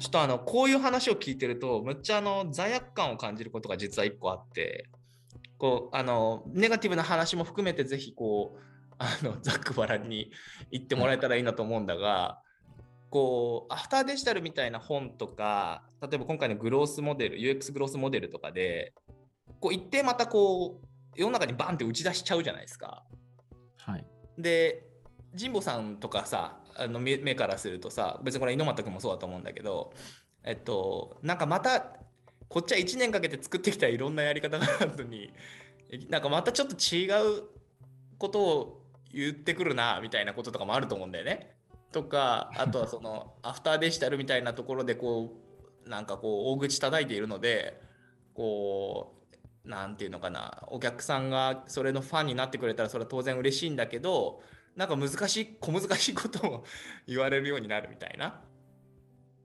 ちょっとあのこういう話を聞いてるとむっちゃあの罪悪感を感じることが実は1個あってこうあのネガティブな話も含めてぜひこうあの ざっくばらんに言ってもらえたらいいなと思うんだがこうアフターデジタルみたいな本とか例えば今回のグロースモデル UX グロースモデルとかでこう一定またこう世の中にバンって打ち出しちゃうじゃないですか。はい、で神保さんとかさあの目からするとさ別にこれ猪俣君もそうだと思うんだけどえっとなんかまたこっちは1年かけて作ってきたいろんなやり方があるのになんかまたちょっと違うことを言ってくるなみたいなこととかもあると思うんだよね。とかあとはそのアフターデジタルみたいなところでこうなんかこう大口叩いているのでこう何て言うのかなお客さんがそれのファンになってくれたらそれは当然嬉しいんだけどなんか難しい小難しいことを言われるようになるみたいな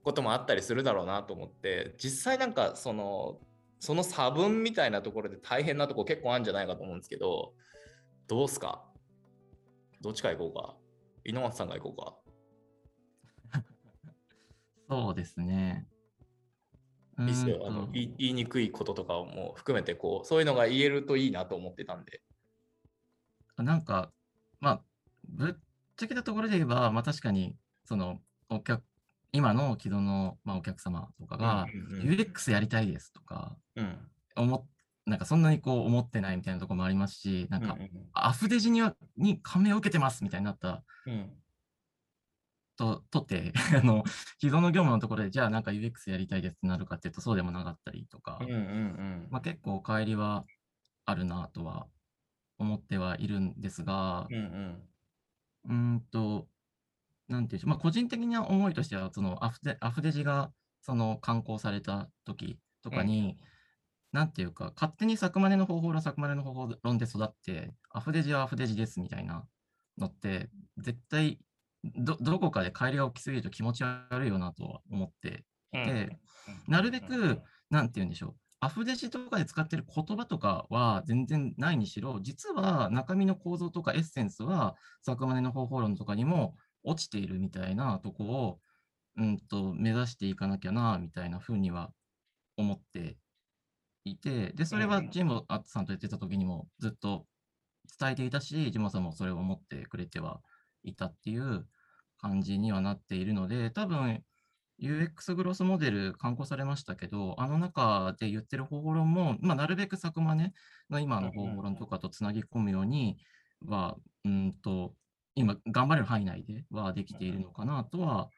こともあったりするだろうなと思って実際なんかそのその差分みたいなところで大変なとこ結構あるんじゃないかと思うんですけどどうすか？どっちか行こうか？猪俣さんが行こうか？そうですね。いいっすよ。あの言いにくいこととかも含めてこうそういうのが言えるといいなと思ってたんで。なんかまあぶっちゃけたところで言えば、まあ、確かにそのお客今の既存の、まあ、お客様とかが、UX やりたいですとか、うん、思なんかそんなにこう思ってないみたいなところもありますし、なんか、アフデジにはに感銘を受けてますみたいになった、うん、ととって あの既存の業務のところでじゃあなんか UX やりたいですってなるかっていうとそうでもなかったりとか、まあ、結構帰りはあるなとは思ってはいるんですが、うんうんうんと、なんていうんでしょう、まあ、個人的な思いとしては、そのアフデアフデジがその刊行された時とかに、うん、なんていうか、勝手に作マネの方法論、作マネの方法論で育って、アフデジはアフデジですみたいなのって、絶対ど、どこかで帰りが起きすぎると気持ち悪いよなとは思っていて、なるべく、なん。ていうん。でしょう、アフデジとかで使ってる言葉とかは全然ないにしろ、実は中身の構造とかエッセンスは、作マネの方法論とかにも落ちているみたいなとこを、うんと、目指していかなきゃな、みたいなふうには思っていて、で、それはジムアットさんと言ってた時にもずっと伝えていたし、ジモさんもそれを思ってくれてはいたっていう感じにはなっているので、多分 UX グロスモデル刊行されましたけど、あの中で言ってる方法論も、まあ、なるべく作マネの今の方法論とかとつなぎ込むようには、うんと、今頑張れる範囲内ではできているのかなとは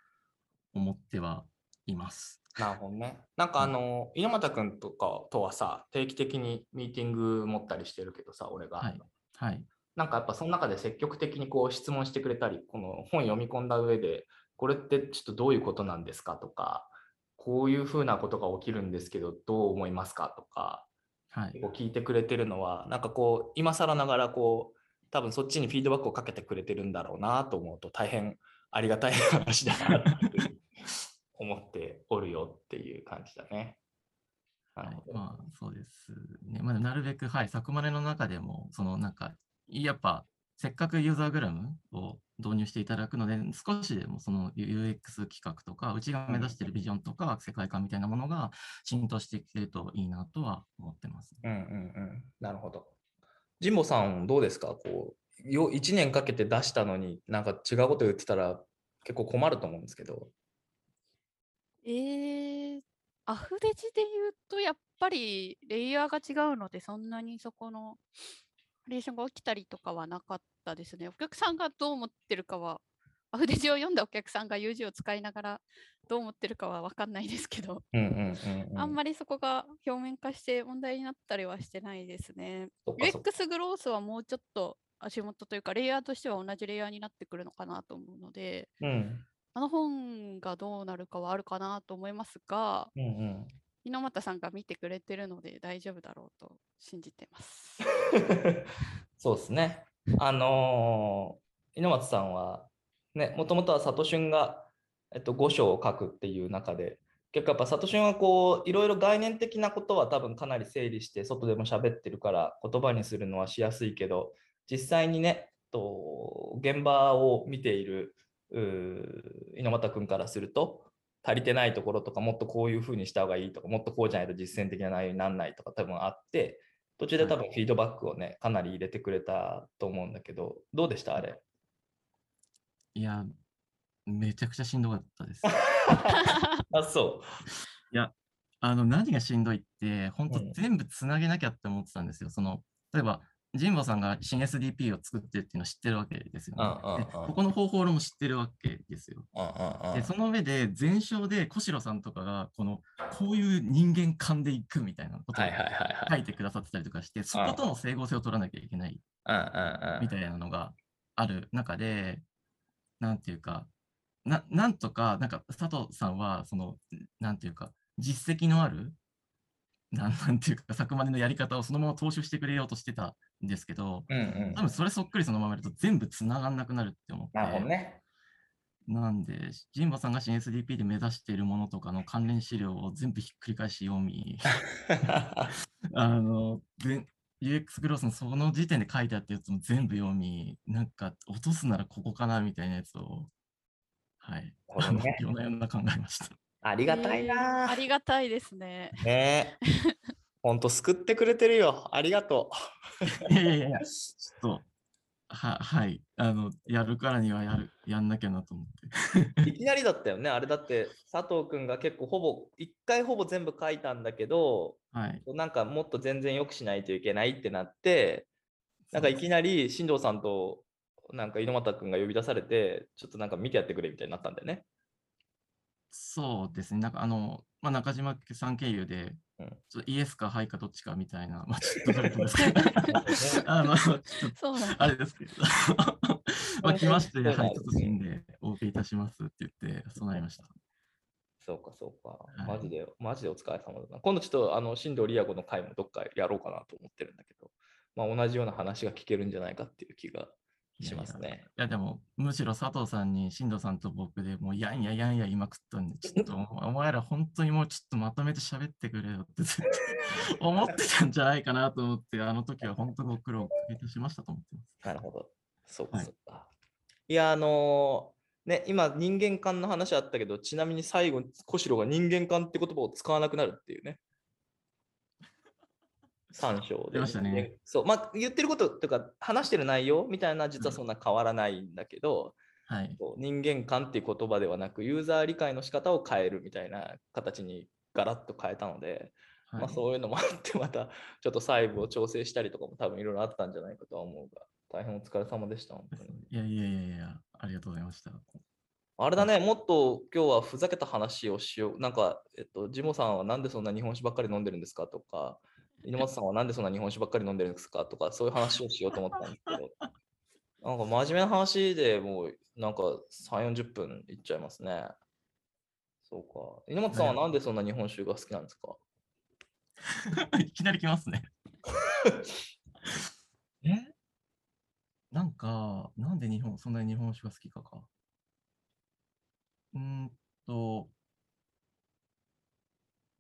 思ってはいます。なるほどね。なんかあの、猪俣君とかとはさ、定期的にミーティング持ったりしてるけどさ、俺が。はい。はい、なんかやっぱその中で積極的にこう質問してくれたり、この本読み込んだ上で、これってちょっとどういうことなんですか？とか、こういうふうなことが起きるんですけど、どう思いますか？とか、はい、聞いてくれてるのは、なんかこう、今更ながらこう、多分そっちにフィードバックをかけてくれてるんだろうなと思うと、大変ありがたい話だなって思っておるよっていう感じだね。はい、まあそうですね。まあ、なるべく、はい、作まれの中でも、そのなんか、やっぱせっかくユーザーグラムを導入していただくので、少しでもその UX 企画とか、うちが目指しているビジョンとか、世界観みたいなものが浸透していけるといいなとは思ってます、うんうんうん。なるほど。神保さん、どうですか？こうよ ?1 年かけて出したのに、なんか違うこと言ってたら結構困ると思うんですけど。えー、アフレジで言うと、やっぱりレイヤーが違うので、そんなにそこのレーションが起きたりとかはなかったですね。お客さんがどう思ってるかは、アフデジを読んだお客さんが UG を使いながらどう思ってるかは分かんないですけど、あんまりそこが表面化して問題になったりはしてないですね。UX グロースはもうちょっと足元というか、レイヤーとしては同じレイヤーになってくるのかなと思うので、うん、あの本がどうなるかはあるかなと思いますが、うんうん猪俣さんが見てくれてるので大丈夫だろうと信じてます。そうですね。あのー、猪俣さんは、ね、もともとは里春が、えっと、5章を書くっていう中で、結構やっぱ里春はこういろいろ概念的なことは多分かなり整理して外でも喋ってるから言葉にするのはしやすいけど実際にねと現場を見ている猪俣君からすると足りてないところとかもっとこういうふうにした方がいいとかもっとこうじゃないと実践的な内容にならないとか多分あって途中で多分フィードバックをねかなり入れてくれたと思うんだけどどうでした？あれ。いや、めちゃくちゃしんどかったです。あそいや、あの、何がしんどいって、本当うん。全部つなげなきゃって思ってたんですよ。その、例えば、神保さんが新 SDP を作ってるっていうのを知ってるわけですよね。ここの方法論も知ってるわけですよ。で、その上で、前章で小城さんとかが、この、こういう人間観でいくみたいなことを。書いてくださってたりとかして、そことの整合性を取らなきゃいけないみたいなのがある中で、なんていうか、ななんとか、なんか佐藤さんは、その、なんていうか、実績のある、なん なんていうか、作までのやり方をそのまま踏襲してくれようとしてたんですけど、うんうん多分それそっくりそのままやると全部つながんなくなるって思って、なるほどね。なんで、神保さんが新 SDP で目指しているものとかの関連資料を全部ひっくり返し読み、あの、で UX グロースのその時点で書いてあったやつも全部読み、なんか落とすならここかなみたいなやつを、はい、ね夜な夜な考えました。ありがたいえーなありがたいですね。ねえ。ほんと救ってくれてるよ。ありがといやいやいやいや、ちょっと、は、はい、あの、やるからにはやる、やんなきゃなと思って。う。いきなりだったよね。あれだって佐藤くんが結構ほぼ、一回ほぼ全部書いたんだけど、はい。なんかもっと全然良くしないといけないってなって、なんかいきなり新藤さんとなんか猪俣くんが呼び出されて、ちょっとなんか見てやってくれみたいになったんだよね。そうですね、なんかあの、まあ、中島さん経由で、うん。ちょっとイエスかハイかどっちかみたいな、まあ、ちょっとずれてますけど、あの、ちょっとあれですけど、まあ、来まして、はい、です謹んでお受けいたしますって言って、そうなりました。そうかそうか。い。マジで、マジでお疲れ様だな。今度ちょっとあの新藤リア子の回もどっかやろうかなと思ってるんだけど、まあ、同じような話が聞けるんじゃないかっていう気がしますね。いや、でも、むしろ佐藤さんに、進藤さんと僕でもう、やんややんや言いまくったんで、ちょっと、お前ら本当にもうちょっとまとめて喋ってくれよって思ってたんじゃないかなと思って、あの時は本当ご苦労をかけてしましたと思ってます。なるほど。そうかはいそうか。い、や、あのーね、今人間観の話あったけど、ちなみに最後、小城が人間観って言葉を使わなくなるっていうね。三章で。出ましたねそう、まあ、言ってることとか、話してる内容みたいな、実はそんな変わらないんだけど、はい。こう人間観っていう言葉ではなく、ユーザー理解の仕方を変えるみたいな形にガラッと変えたので、はいまあ、そういうのもあって、またちょっと細部を調整したりとかも多分いろいろあったんじゃないかとは思うが、大変お疲れ様でした、本当に。いやいやいやいや、ありがとうございました。あれだね、もっと今日はふざけた話をしよう。なんか、えっと、ジモさんはなんでそんな日本酒ばっかり飲んでるんですかとか、猪俣さんはなんでそんな日本酒ばっかり飲んでるんですか？とか、そういう話をしようと思ったんですけど、なんか真面目な話でもうなんか3、40分いっちゃいますね。そうか。猪俣さんはなんでそんな日本酒が好きなんですか？いきなり来ますね。え？なんか、なんで日本、そんなに日本酒が好きかか。うーんと、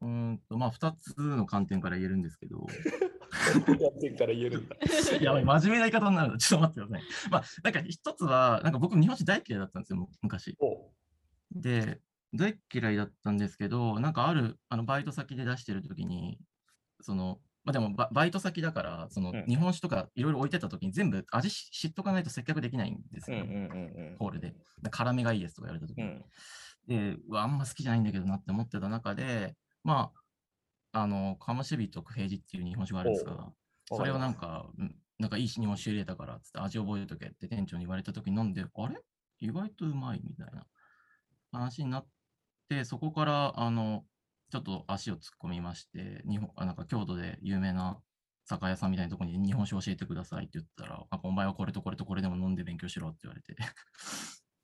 うーんと、まあ、二つの観点から言えるんですけど、やってから言えるんだ。やばい、真面目な言い方になるのちょっと待ってください。まあ、なんか一つは、なんか僕、日本酒大嫌いだったんですよ、む昔。おで、大嫌いだったんですけど、なんかある、あの、バイト先で出してるときに、その、まあでもバ、バイト先だから、そのうん、日本酒とかいろいろ置いてたときに全部味し知っとかないと接客できないんですよ、うんうんうんホールで。で辛めがいいですとか言われたときうん。で、うわ、あんま好きじゃないんだけどなって思ってた中で、まあ、あの、カマシビとクフェージっていう日本酒があるんですが、それをなんか、うんなんかいい日本酒入れたから、つって味覚えとけって店長に言われたときに飲んで、あれ？意外とうまいみたいな話になって、そこから、あの、ちょっと足を突っ込みまして、日本あなんか京都で有名な酒屋さんみたいなところに日本酒教えてくださいって言ったら、なんかお前はこれとこれとこれでも飲んで勉強しろって言われて。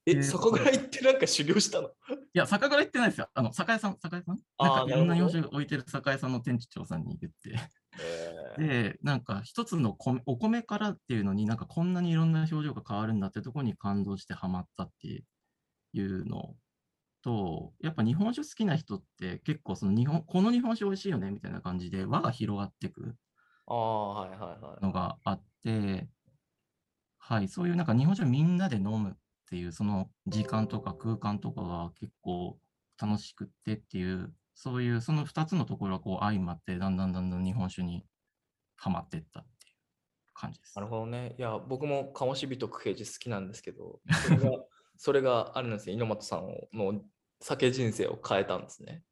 え、でそこぐらい行ってなんか修行したの？いや、酒蔵行ってないですよ。あの、酒屋さん、酒屋さん？なんかいろんな日なるほど本酒置いてる酒屋さんの店長さんに言って。えー で、なんか一つの米お米からっていうのになんかこんなにいろんな表情が変わるんだってところに感動してハマったっていうのと、やっぱ日本酒好きな人って結構その日本、この日本酒美味しいよねみたいな感じで輪が広がっていくああ、はいはいはい。のがあって、はい、そういうなんか日本酒をみんなで飲むっていうその時間とか空間とかが結構楽しくってっていう、そういう、その2つのところがこう相まって、だんだんだんだん日本酒にはまっていったっていう感じです。なるほどね。いや、僕も鴨志人九平寺好きなんですけど、それが、それがあれなんですね、猪俣さんの酒人生を変えたんですね。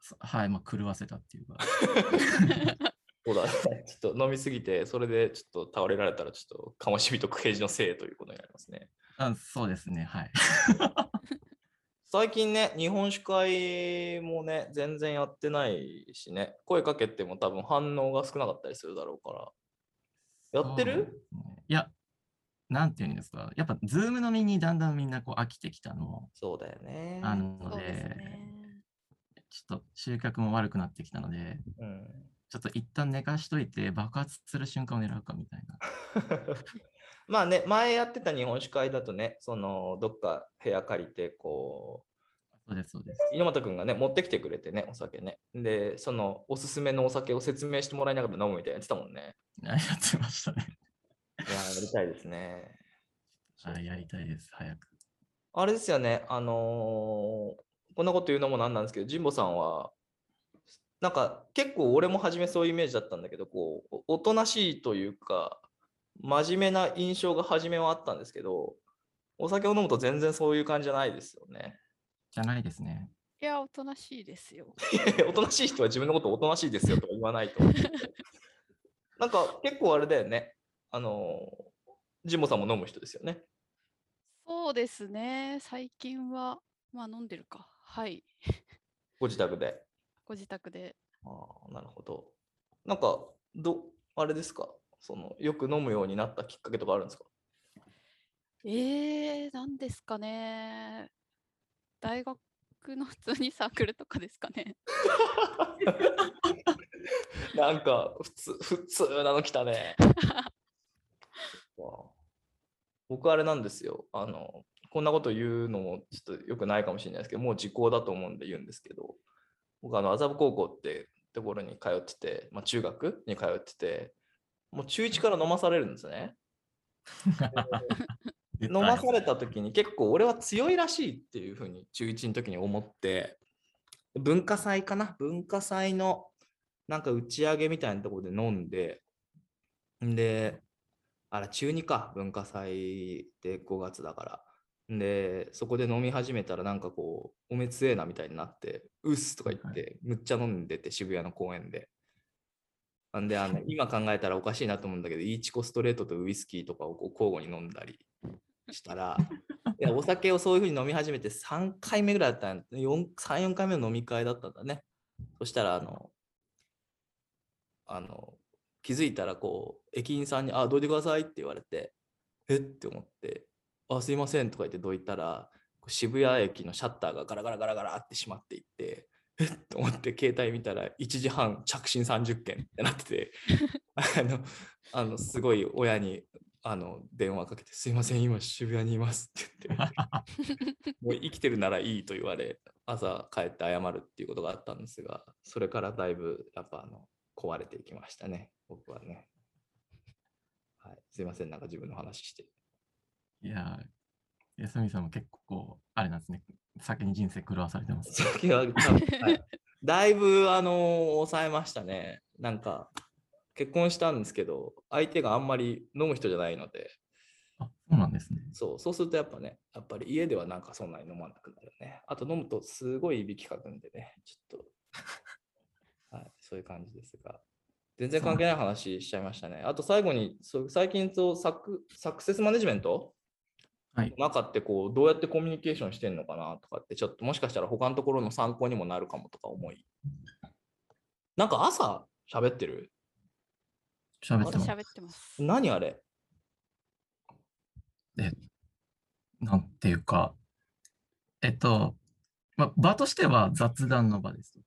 そはい、まあ、狂わせたっていうか。そうだ、ちょっと飲みすぎて、それでちょっと倒れられたら、ちょっと鴨志人九平寺のせいということになりますね。あそうですね、はい。最近ね、日本酒会もね、全然やってないしね、声かけても多分反応が少なかったりするだろうから。やってる？ねいや、なんていうんですか、やっぱ、ズーム飲みにだんだんみんなこう飽きてきたのもそうだよね。あるのでね。ちょっと集客も悪くなってきたので、うんちょっと一旦寝かしといて爆発する瞬間を狙うかみたいな。まあね、前やってた日本酒会だとね、そのどっか部屋借りて、こそうです、そうです。う、猪俣君がね、持ってきてくれてね、お酒ね。で、そのおすすめのお酒を説明してもらいながら飲むみたいなやってたもんね。あやってましたね。いや、やりたいですね。はい、やりたいです、早く。あれですよね、あのーこんなこと言うのもなんなんですけど、神保さんは、なんか結構俺も初めそういうイメージだったんだけど、こう、おおとなしいというか、真面目な印象が初めはあったんですけど、お酒を飲むと全然そういう感じじゃないですよね。じゃないですね。いや、おとなしいですよ。おとなしい人は自分のことおとなしいですよとは言わないと。なんか結構あれだよね。あのー、神保さんも飲む人ですよね。そうですね。最近は、まあ飲んでるか。はい。ご自宅で。ご自宅で。ああ、なるほど。なんか、ど、あれですか？その、よく飲むようになったきっかけとかあるんですか？えー、なんですかね。大学の普通にサークルとかですかね。なんか、普通、普通なの来たね。僕あれなんですよ。あの、こんなこと言うのもちょっと良くないかもしれないですけど、もう時効だと思うんで言うんですけど、僕あの、麻布高校ってところに通ってて、まあ中学に通ってて、もう中1から飲まされるんですね。飲まされた時に結構俺は強いらしいっていうふうに中1の時に思って文化祭かな文化祭のなんか打ち上げみたいなところで飲んでんであら中2か文化祭で5月だから。んでそこで飲み始めたらなんかこうおめつええなみたいになってうっすとか言っはてむっちゃ飲んでて渋谷の公園でなんであの今考えたらおかしいなと思うんだけどイーチコストレートとウイスキーとかをこう交互に飲んだりしたら、いやお酒をそういうふうに飲み始めて3回目ぐらいだったん3、4回目の飲み会だったんだね。そしたら、あの、あの、気づいたら、こう、駅員さんに、あ、どいてくださいって言われて、えっ？て思って、あ、すいませんとか言ってどいたら、渋谷駅のシャッターがガラガラガラガラって閉まっていって、え？っと思って携帯見たら1時半着信30件ってなってて あのあのすごい親にあの電話かけて、すいません、今渋谷にいますって言って、もう生きてるならいいと言われ、朝帰って謝るっていうことがあったんですが、それからだいぶやっぱあの壊れていきましたね、僕はね。はい、すいません、なんか自分の話して。いやー、安見さんも結構こう、あれなんですね。先に人生狂わされてます。先はだいぶあの抑えましたね。なんか結婚したんですけど、相手があんまり飲む人じゃないので、あ、そうなんですね。そう、そうするとやっぱね、やっぱり家ではなんかそんなに飲まなくなるね。あと飲むとすごいいびきかくんでね、ちょっと、はい、そういう感じですが。全然関係ない話しちゃいましたね。あと最後に、そう最近とサクサクセスマネジメントはい。中ってこう、どうやってコミュニケーションしてんのかなとかって、ちょっともしかしたら他のところの参考にもなるかもとか思い。なんか朝喋ってる？私喋ってます。喋ってます。何あれ？え、なんていうか、えっと、ま、場としては雑談の場です。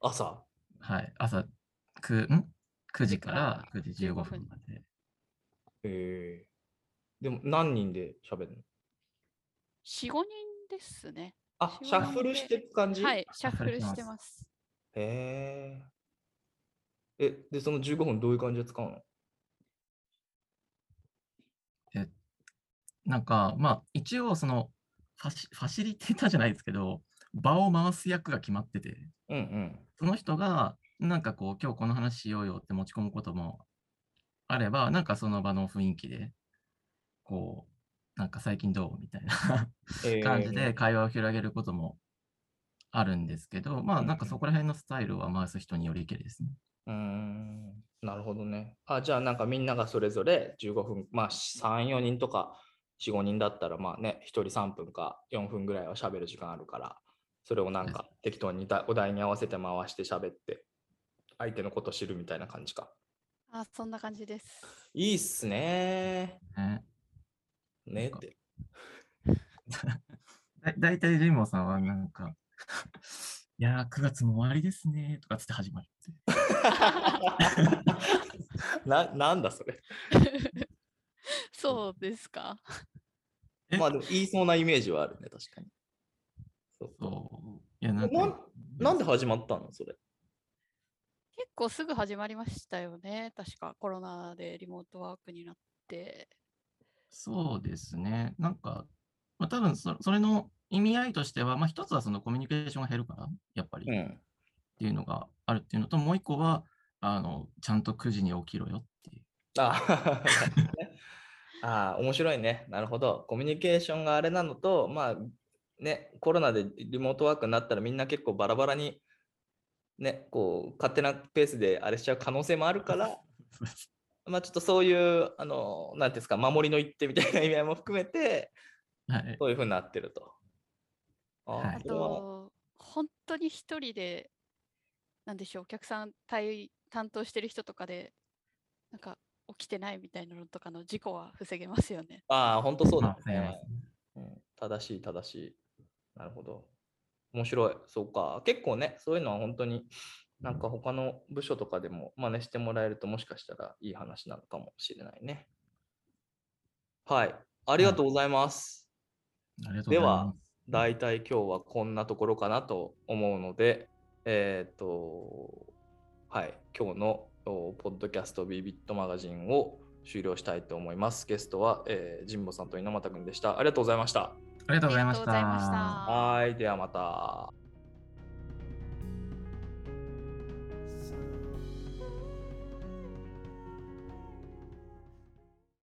朝？はい。朝9、ん ?9 時から9時15分まで。えー、でも何人で喋るの？4、5人ですね。あ、シャッフルしていく感じ？はい、シャッフルしてます。へえ。え、で、その15分どういう感じで使うの？なんか、まあ、一応、そのファシ、ファシリテーターじゃないですけど、場を回す役が決まってて、うんうん。その人が、なんかこう、今日この話しようよって持ち込むこともあれば、なんかその場の雰囲気で、こう、なんか最近どう？みたいなえー感じで会話を広げることもあるんですけど、まあうんなんかそこら辺のスタイルは回す人によりけりですね。うーんなるほどね。あ、じゃあなんかみんながそれぞれ15分、まあ3、4人とか4、5人だったらまあね、1人3分か4分ぐらいは喋る時間あるから、それをなんか適当にだお題に合わせて回して喋って、相手のこと知るみたいな感じか。あ、そんな感じです。いいっすね。ねねって。だだいたいジンボさんはなんか、いやー、9月も終わりですねとかつって始まるって。ななんだそれ。そうですか？え？まあでも言いそうなイメージはあるね、確かに。そうそう。いや、なんなか、なんで始まったのそれ？結構すぐ始まりましたよね。確かコロナでリモートワークになって。そうですね。なんか、まあ、多分そそれの意味合いとしては、まあ、一つはそのコミュニケーションが減るから、やっぱりっん。ていうのがあるっていうのと、もう一個は、あの、ちゃんと9時に起きろよっていう。ああー、面白いね。なるほど。コミュニケーションがあれなのと、まあね、コロナでリモートワークになったらみんな結構バラバラに、ね、こう、勝手なペースであれしちゃう可能性もあるから、まあちょっとそういう、あの、なんていうんですか、守りの一手みたいな意味合いも含めて、はい。そういうふうになってると。あーはいあと、本当に一人で、なんでしょう、お客さん対担当してる人とかで、なんか起きてないみたいなのとかの事故は防げますよね。ああ、本当そうだねす。ねうん、正しい正しい。なるほど。面白い。そうか。結構ね、そういうのは本当になんか他の部署とかでも真似してもらえるともしかしたらいい話なのかもしれないね。はい。ありがとうございます。ありがとうございます。だいたい今日はこんなところかなと思うので、えっ、と、はい。今日のおポッドキャストビビットマガジンを終了したいと思います。ゲストは、えー、神保さんと猪俣君でした。ありがとうございました。ありがとうございましありがとうございましたた。はい。ではまた。